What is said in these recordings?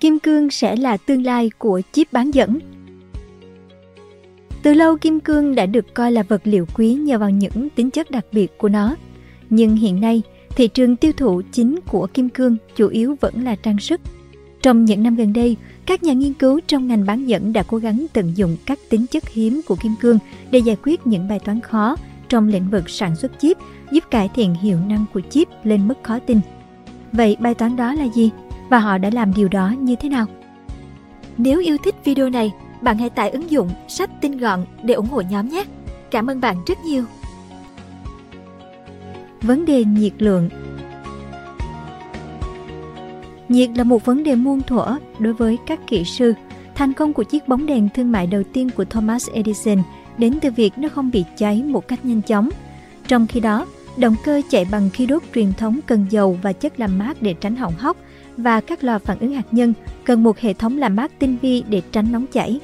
kim cương sẽ là tương lai của chip bán dẫn. Từ lâu kim cương đã được coi là vật liệu quý nhờ vào những tính chất đặc biệt của nó. Nhưng hiện nay, thị trường tiêu thụ chính của kim cương chủ yếu vẫn là trang sức. Trong những năm gần đây, các nhà nghiên cứu trong ngành bán dẫn đã cố gắng tận dụng các tính chất hiếm của kim cương để giải quyết những bài toán khó trong lĩnh vực sản xuất chip, giúp cải thiện hiệu năng của chip lên mức khó tin. Vậy bài toán đó là gì? Và họ đã làm điều đó như thế nào? Nếu yêu thích video này, bạn hãy tải ứng dụng sách tin gọn để ủng hộ nhóm nhé. Cảm ơn bạn rất nhiều. Vấn đề nhiệt lượng Nhiệt là một vấn đề muôn thuở đối với các kỹ sư. Thành công của chiếc bóng đèn thương mại đầu tiên của Thomas Edison đến từ việc nó không bị cháy một cách nhanh chóng. Trong khi đó, động cơ chạy bằng khí đốt truyền thống cần dầu và chất làm mát để tránh hỏng hóc và các lò phản ứng hạt nhân cần một hệ thống làm mát tinh vi để tránh nóng chảy.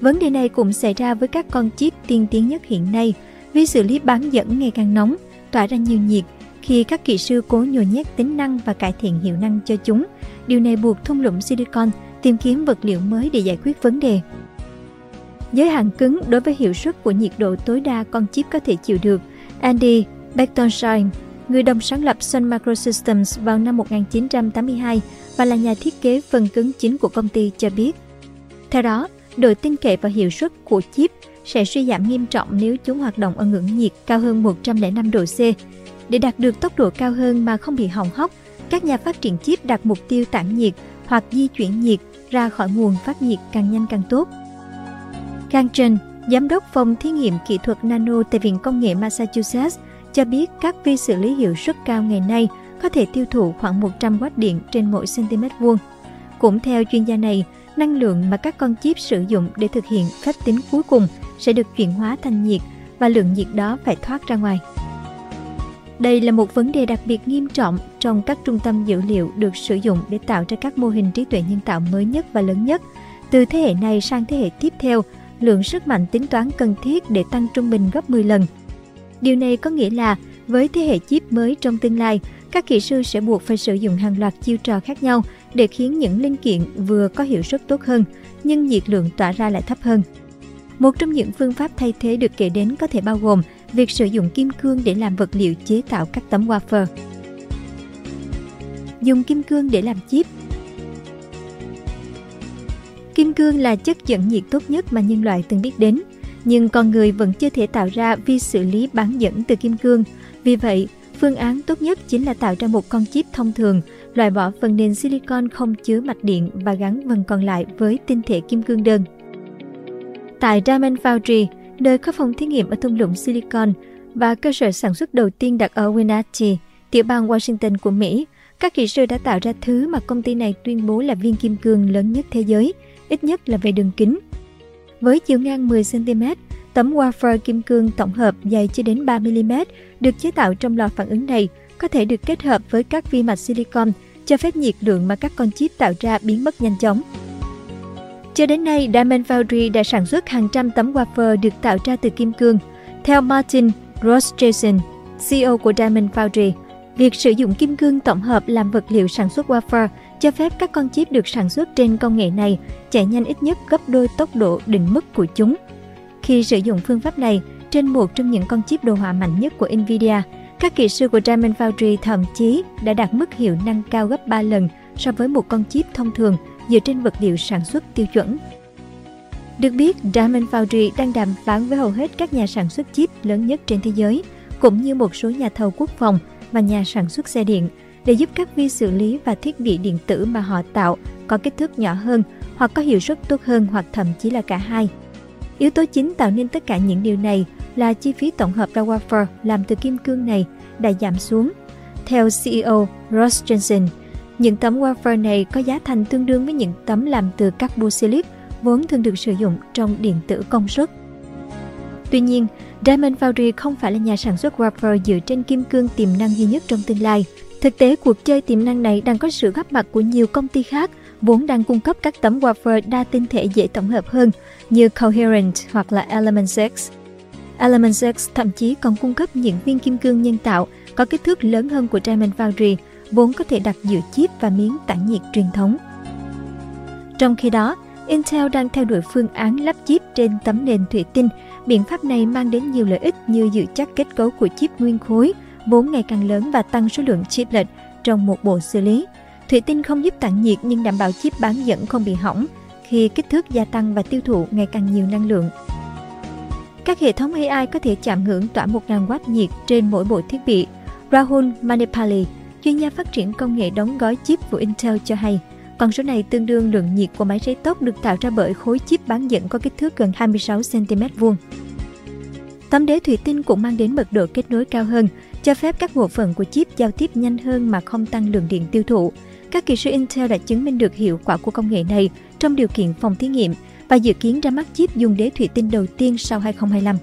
Vấn đề này cũng xảy ra với các con chip tiên tiến nhất hiện nay vì xử lý bán dẫn ngày càng nóng, tỏa ra nhiều nhiệt khi các kỹ sư cố nhồi nhét tính năng và cải thiện hiệu năng cho chúng. Điều này buộc thung lũng Silicon tìm kiếm vật liệu mới để giải quyết vấn đề. Giới hạn cứng đối với hiệu suất của nhiệt độ tối đa con chip có thể chịu được. Andy Bechtolsheim, người đồng sáng lập Sun Microsystems vào năm 1982 và là nhà thiết kế phần cứng chính của công ty cho biết. Theo đó, độ tin cậy và hiệu suất của chip sẽ suy giảm nghiêm trọng nếu chúng hoạt động ở ngưỡng nhiệt cao hơn 105 độ C. Để đạt được tốc độ cao hơn mà không bị hỏng hóc, các nhà phát triển chip đặt mục tiêu tản nhiệt hoặc di chuyển nhiệt ra khỏi nguồn phát nhiệt càng nhanh càng tốt. Kang Chen, giám đốc phòng thí nghiệm kỹ thuật nano tại Viện Công nghệ Massachusetts, cho biết các vi xử lý hiệu suất cao ngày nay có thể tiêu thụ khoảng 100 W điện trên mỗi cm vuông. Cũng theo chuyên gia này, năng lượng mà các con chip sử dụng để thực hiện phép tính cuối cùng sẽ được chuyển hóa thành nhiệt và lượng nhiệt đó phải thoát ra ngoài. Đây là một vấn đề đặc biệt nghiêm trọng trong các trung tâm dữ liệu được sử dụng để tạo ra các mô hình trí tuệ nhân tạo mới nhất và lớn nhất. Từ thế hệ này sang thế hệ tiếp theo, lượng sức mạnh tính toán cần thiết để tăng trung bình gấp 10 lần. Điều này có nghĩa là với thế hệ chip mới trong tương lai, các kỹ sư sẽ buộc phải sử dụng hàng loạt chiêu trò khác nhau để khiến những linh kiện vừa có hiệu suất tốt hơn, nhưng nhiệt lượng tỏa ra lại thấp hơn. Một trong những phương pháp thay thế được kể đến có thể bao gồm việc sử dụng kim cương để làm vật liệu chế tạo các tấm wafer. Dùng kim cương để làm chip Kim cương là chất dẫn nhiệt tốt nhất mà nhân loại từng biết đến, nhưng con người vẫn chưa thể tạo ra vi xử lý bán dẫn từ kim cương. Vì vậy, phương án tốt nhất chính là tạo ra một con chip thông thường, loại bỏ phần nền silicon không chứa mạch điện và gắn phần còn lại với tinh thể kim cương đơn. Tại Diamond Foundry, nơi có phòng thí nghiệm ở thung lũng Silicon và cơ sở sản xuất đầu tiên đặt ở Wenatchee, tiểu bang Washington của Mỹ, các kỹ sư đã tạo ra thứ mà công ty này tuyên bố là viên kim cương lớn nhất thế giới, ít nhất là về đường kính. Với chiều ngang 10cm, tấm wafer kim cương tổng hợp dày chưa đến 3mm được chế tạo trong lò phản ứng này có thể được kết hợp với các vi mạch silicon cho phép nhiệt lượng mà các con chip tạo ra biến mất nhanh chóng. Cho đến nay, Diamond Foundry đã sản xuất hàng trăm tấm wafer được tạo ra từ kim cương. Theo Martin Ross-Jason, CEO của Diamond Foundry, việc sử dụng kim cương tổng hợp làm vật liệu sản xuất wafer cho phép các con chip được sản xuất trên công nghệ này chạy nhanh ít nhất gấp đôi tốc độ định mức của chúng. Khi sử dụng phương pháp này trên một trong những con chip đồ họa mạnh nhất của Nvidia, các kỹ sư của Diamond Foundry thậm chí đã đạt mức hiệu năng cao gấp 3 lần so với một con chip thông thường dựa trên vật liệu sản xuất tiêu chuẩn. Được biết, Diamond Foundry đang đàm phán với hầu hết các nhà sản xuất chip lớn nhất trên thế giới, cũng như một số nhà thầu quốc phòng và nhà sản xuất xe điện để giúp các vi xử lý và thiết bị điện tử mà họ tạo có kích thước nhỏ hơn hoặc có hiệu suất tốt hơn hoặc thậm chí là cả hai. Yếu tố chính tạo nên tất cả những điều này là chi phí tổng hợp ra wafer làm từ kim cương này đã giảm xuống. Theo CEO Ross Johnson, những tấm wafer này có giá thành tương đương với những tấm làm từ carboxylic vốn thường được sử dụng trong điện tử công suất. Tuy nhiên, Diamond Foundry không phải là nhà sản xuất wafer dựa trên kim cương tiềm năng duy nhất trong tương lai. Thực tế, cuộc chơi tiềm năng này đang có sự góp mặt của nhiều công ty khác vốn đang cung cấp các tấm wafer đa tinh thể dễ tổng hợp hơn như Coherent hoặc là Element 6. Element 6 thậm chí còn cung cấp những viên kim cương nhân tạo có kích thước lớn hơn của Diamond Foundry vốn có thể đặt giữa chip và miếng tản nhiệt truyền thống. Trong khi đó, Intel đang theo đuổi phương án lắp chip trên tấm nền thủy tinh. Biện pháp này mang đến nhiều lợi ích như giữ chắc kết cấu của chip nguyên khối, vốn ngày càng lớn và tăng số lượng chiplet trong một bộ xử lý. Thủy tinh không giúp tản nhiệt nhưng đảm bảo chip bán dẫn không bị hỏng khi kích thước gia tăng và tiêu thụ ngày càng nhiều năng lượng. Các hệ thống AI có thể chạm ngưỡng tỏa 1.000W nhiệt trên mỗi bộ thiết bị. Rahul Manipali, chuyên gia phát triển công nghệ đóng gói chip của Intel cho hay, con số này tương đương lượng nhiệt của máy sấy tóc được tạo ra bởi khối chip bán dẫn có kích thước gần 26 cm vuông. Tấm đế thủy tinh cũng mang đến mật độ kết nối cao hơn, cho phép các bộ phận của chip giao tiếp nhanh hơn mà không tăng lượng điện tiêu thụ. Các kỹ sư Intel đã chứng minh được hiệu quả của công nghệ này trong điều kiện phòng thí nghiệm và dự kiến ra mắt chip dùng đế thủy tinh đầu tiên sau 2025.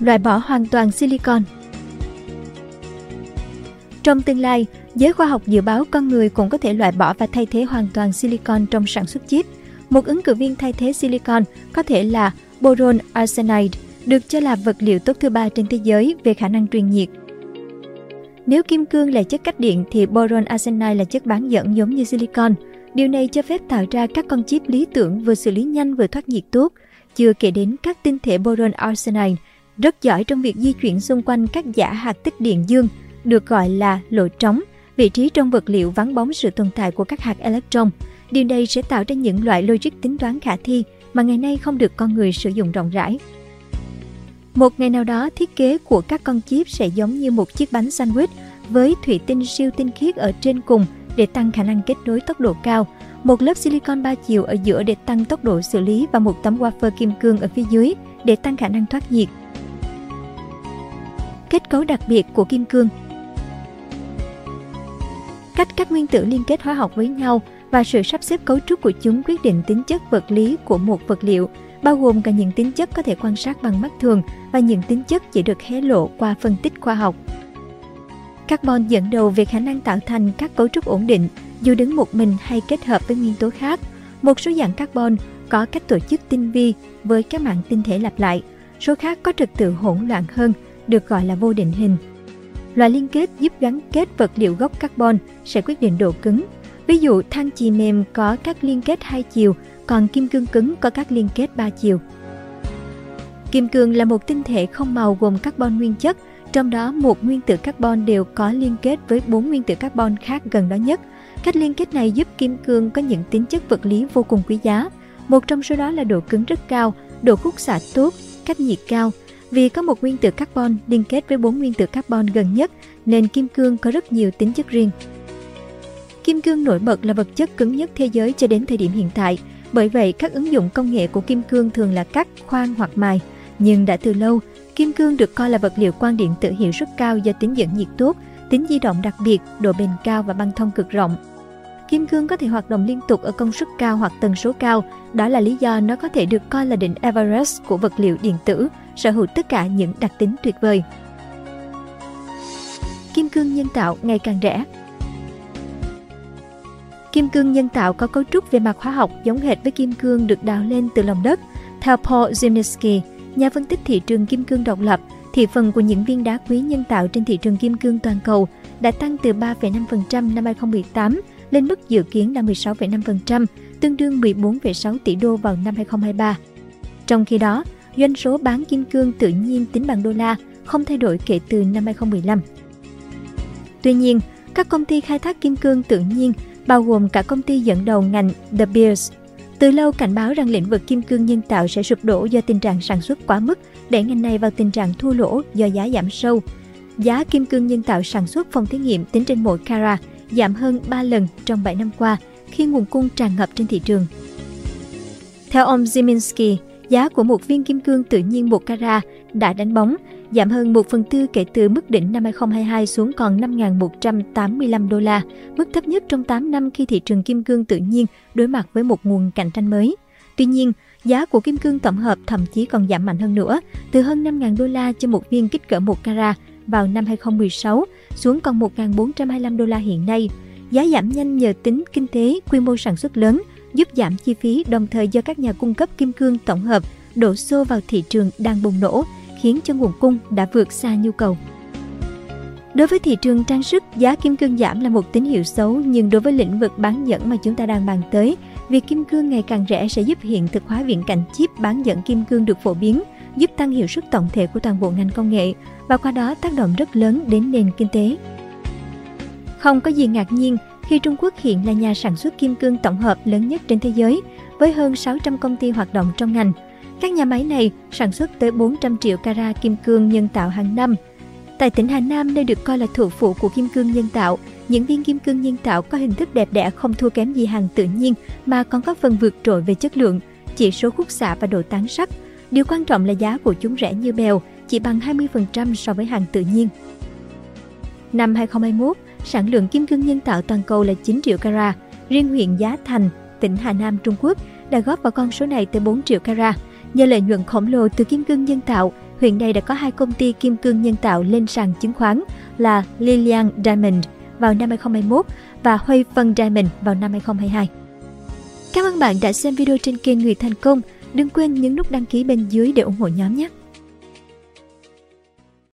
Loại bỏ hoàn toàn silicon Trong tương lai, giới khoa học dự báo con người cũng có thể loại bỏ và thay thế hoàn toàn silicon trong sản xuất chip. Một ứng cử viên thay thế silicon có thể là boron arsenide, được cho là vật liệu tốt thứ ba trên thế giới về khả năng truyền nhiệt. Nếu kim cương là chất cách điện thì boron arsenide là chất bán dẫn giống như silicon. Điều này cho phép tạo ra các con chip lý tưởng vừa xử lý nhanh vừa thoát nhiệt tốt. Chưa kể đến các tinh thể boron arsenide rất giỏi trong việc di chuyển xung quanh các giả hạt tích điện dương, được gọi là lỗ trống, vị trí trong vật liệu vắng bóng sự tồn tại của các hạt electron. Điều này sẽ tạo ra những loại logic tính toán khả thi mà ngày nay không được con người sử dụng rộng rãi. Một ngày nào đó, thiết kế của các con chip sẽ giống như một chiếc bánh sandwich với thủy tinh siêu tinh khiết ở trên cùng để tăng khả năng kết nối tốc độ cao, một lớp silicon ba chiều ở giữa để tăng tốc độ xử lý và một tấm wafer kim cương ở phía dưới để tăng khả năng thoát nhiệt. Kết cấu đặc biệt của kim cương. Cách các nguyên tử liên kết hóa học với nhau và sự sắp xếp cấu trúc của chúng quyết định tính chất vật lý của một vật liệu, bao gồm cả những tính chất có thể quan sát bằng mắt thường và những tính chất chỉ được hé lộ qua phân tích khoa học. Carbon dẫn đầu về khả năng tạo thành các cấu trúc ổn định, dù đứng một mình hay kết hợp với nguyên tố khác. Một số dạng carbon có cách tổ chức tinh vi với các mạng tinh thể lặp lại, số khác có trật tự hỗn loạn hơn, được gọi là vô định hình. Loại liên kết giúp gắn kết vật liệu gốc carbon sẽ quyết định độ cứng. Ví dụ than chì mềm có các liên kết hai chiều, còn kim cương cứng có các liên kết ba chiều. Kim cương là một tinh thể không màu gồm carbon nguyên chất, trong đó một nguyên tử carbon đều có liên kết với bốn nguyên tử carbon khác gần đó nhất. Cách liên kết này giúp kim cương có những tính chất vật lý vô cùng quý giá. Một trong số đó là độ cứng rất cao, độ khúc xạ tốt, cách nhiệt cao. Vì có một nguyên tử carbon liên kết với bốn nguyên tử carbon gần nhất, nên kim cương có rất nhiều tính chất riêng. Kim cương nổi bật là vật chất cứng nhất thế giới cho đến thời điểm hiện tại. Bởi vậy, các ứng dụng công nghệ của kim cương thường là cắt, khoan hoặc mài. Nhưng đã từ lâu, kim cương được coi là vật liệu quang điện tử hiệu rất cao do tính dẫn nhiệt tốt, tính di động đặc biệt, độ bền cao và băng thông cực rộng. Kim cương có thể hoạt động liên tục ở công suất cao hoặc tần số cao, đó là lý do nó có thể được coi là đỉnh Everest của vật liệu điện tử, sở hữu tất cả những đặc tính tuyệt vời. Kim cương nhân tạo ngày càng rẻ Kim cương nhân tạo có cấu trúc về mặt hóa học giống hệt với kim cương được đào lên từ lòng đất. Theo Paul Zimnisky, nhà phân tích thị trường kim cương độc lập, thị phần của những viên đá quý nhân tạo trên thị trường kim cương toàn cầu đã tăng từ 3,5% năm 2018 lên mức dự kiến là 16,5%, tương đương 14,6 tỷ đô vào năm 2023. Trong khi đó, doanh số bán kim cương tự nhiên tính bằng đô la không thay đổi kể từ năm 2015. Tuy nhiên, các công ty khai thác kim cương tự nhiên bao gồm cả công ty dẫn đầu ngành The Beers. Từ lâu cảnh báo rằng lĩnh vực kim cương nhân tạo sẽ sụp đổ do tình trạng sản xuất quá mức, để ngành này vào tình trạng thua lỗ do giá giảm sâu. Giá kim cương nhân tạo sản xuất phòng thí nghiệm tính trên mỗi carat giảm hơn 3 lần trong 7 năm qua khi nguồn cung tràn ngập trên thị trường. Theo ông Ziminski, giá của một viên kim cương tự nhiên 1 carat đã đánh bóng giảm hơn 1 phần tư kể từ mức đỉnh năm 2022 xuống còn 5.185 đô la, mức thấp nhất trong 8 năm khi thị trường kim cương tự nhiên đối mặt với một nguồn cạnh tranh mới. Tuy nhiên, giá của kim cương tổng hợp thậm chí còn giảm mạnh hơn nữa, từ hơn 5.000 đô la cho một viên kích cỡ 1 carat vào năm 2016 xuống còn 1.425 đô la hiện nay. Giá giảm nhanh nhờ tính kinh tế, quy mô sản xuất lớn, giúp giảm chi phí đồng thời do các nhà cung cấp kim cương tổng hợp đổ xô vào thị trường đang bùng nổ, khiến cho nguồn cung đã vượt xa nhu cầu. Đối với thị trường trang sức, giá kim cương giảm là một tín hiệu xấu, nhưng đối với lĩnh vực bán dẫn mà chúng ta đang bàn tới, việc kim cương ngày càng rẻ sẽ giúp hiện thực hóa viễn cảnh chip bán dẫn kim cương được phổ biến, giúp tăng hiệu suất tổng thể của toàn bộ ngành công nghệ và qua đó tác động rất lớn đến nền kinh tế. Không có gì ngạc nhiên khi Trung Quốc hiện là nhà sản xuất kim cương tổng hợp lớn nhất trên thế giới, với hơn 600 công ty hoạt động trong ngành. Các nhà máy này sản xuất tới 400 triệu carat kim cương nhân tạo hàng năm. Tại tỉnh Hà Nam, nơi được coi là thủ phủ của kim cương nhân tạo, những viên kim cương nhân tạo có hình thức đẹp đẽ không thua kém gì hàng tự nhiên mà còn có phần vượt trội về chất lượng, chỉ số khúc xạ và độ tán sắc. Điều quan trọng là giá của chúng rẻ như bèo, chỉ bằng 20% so với hàng tự nhiên. Năm 2021, sản lượng kim cương nhân tạo toàn cầu là 9 triệu carat. Riêng huyện Giá Thành, tỉnh Hà Nam, Trung Quốc đã góp vào con số này tới 4 triệu carat. Nhờ lợi nhuận khổng lồ từ kim cương nhân tạo, huyện nay đã có hai công ty kim cương nhân tạo lên sàn chứng khoán là Lilian Diamond vào năm 2021 và Huy Phân Diamond vào năm 2022. Cảm ơn bạn đã xem video trên kênh Người Thành Công. Đừng quên nhấn nút đăng ký bên dưới để ủng hộ nhóm nhé!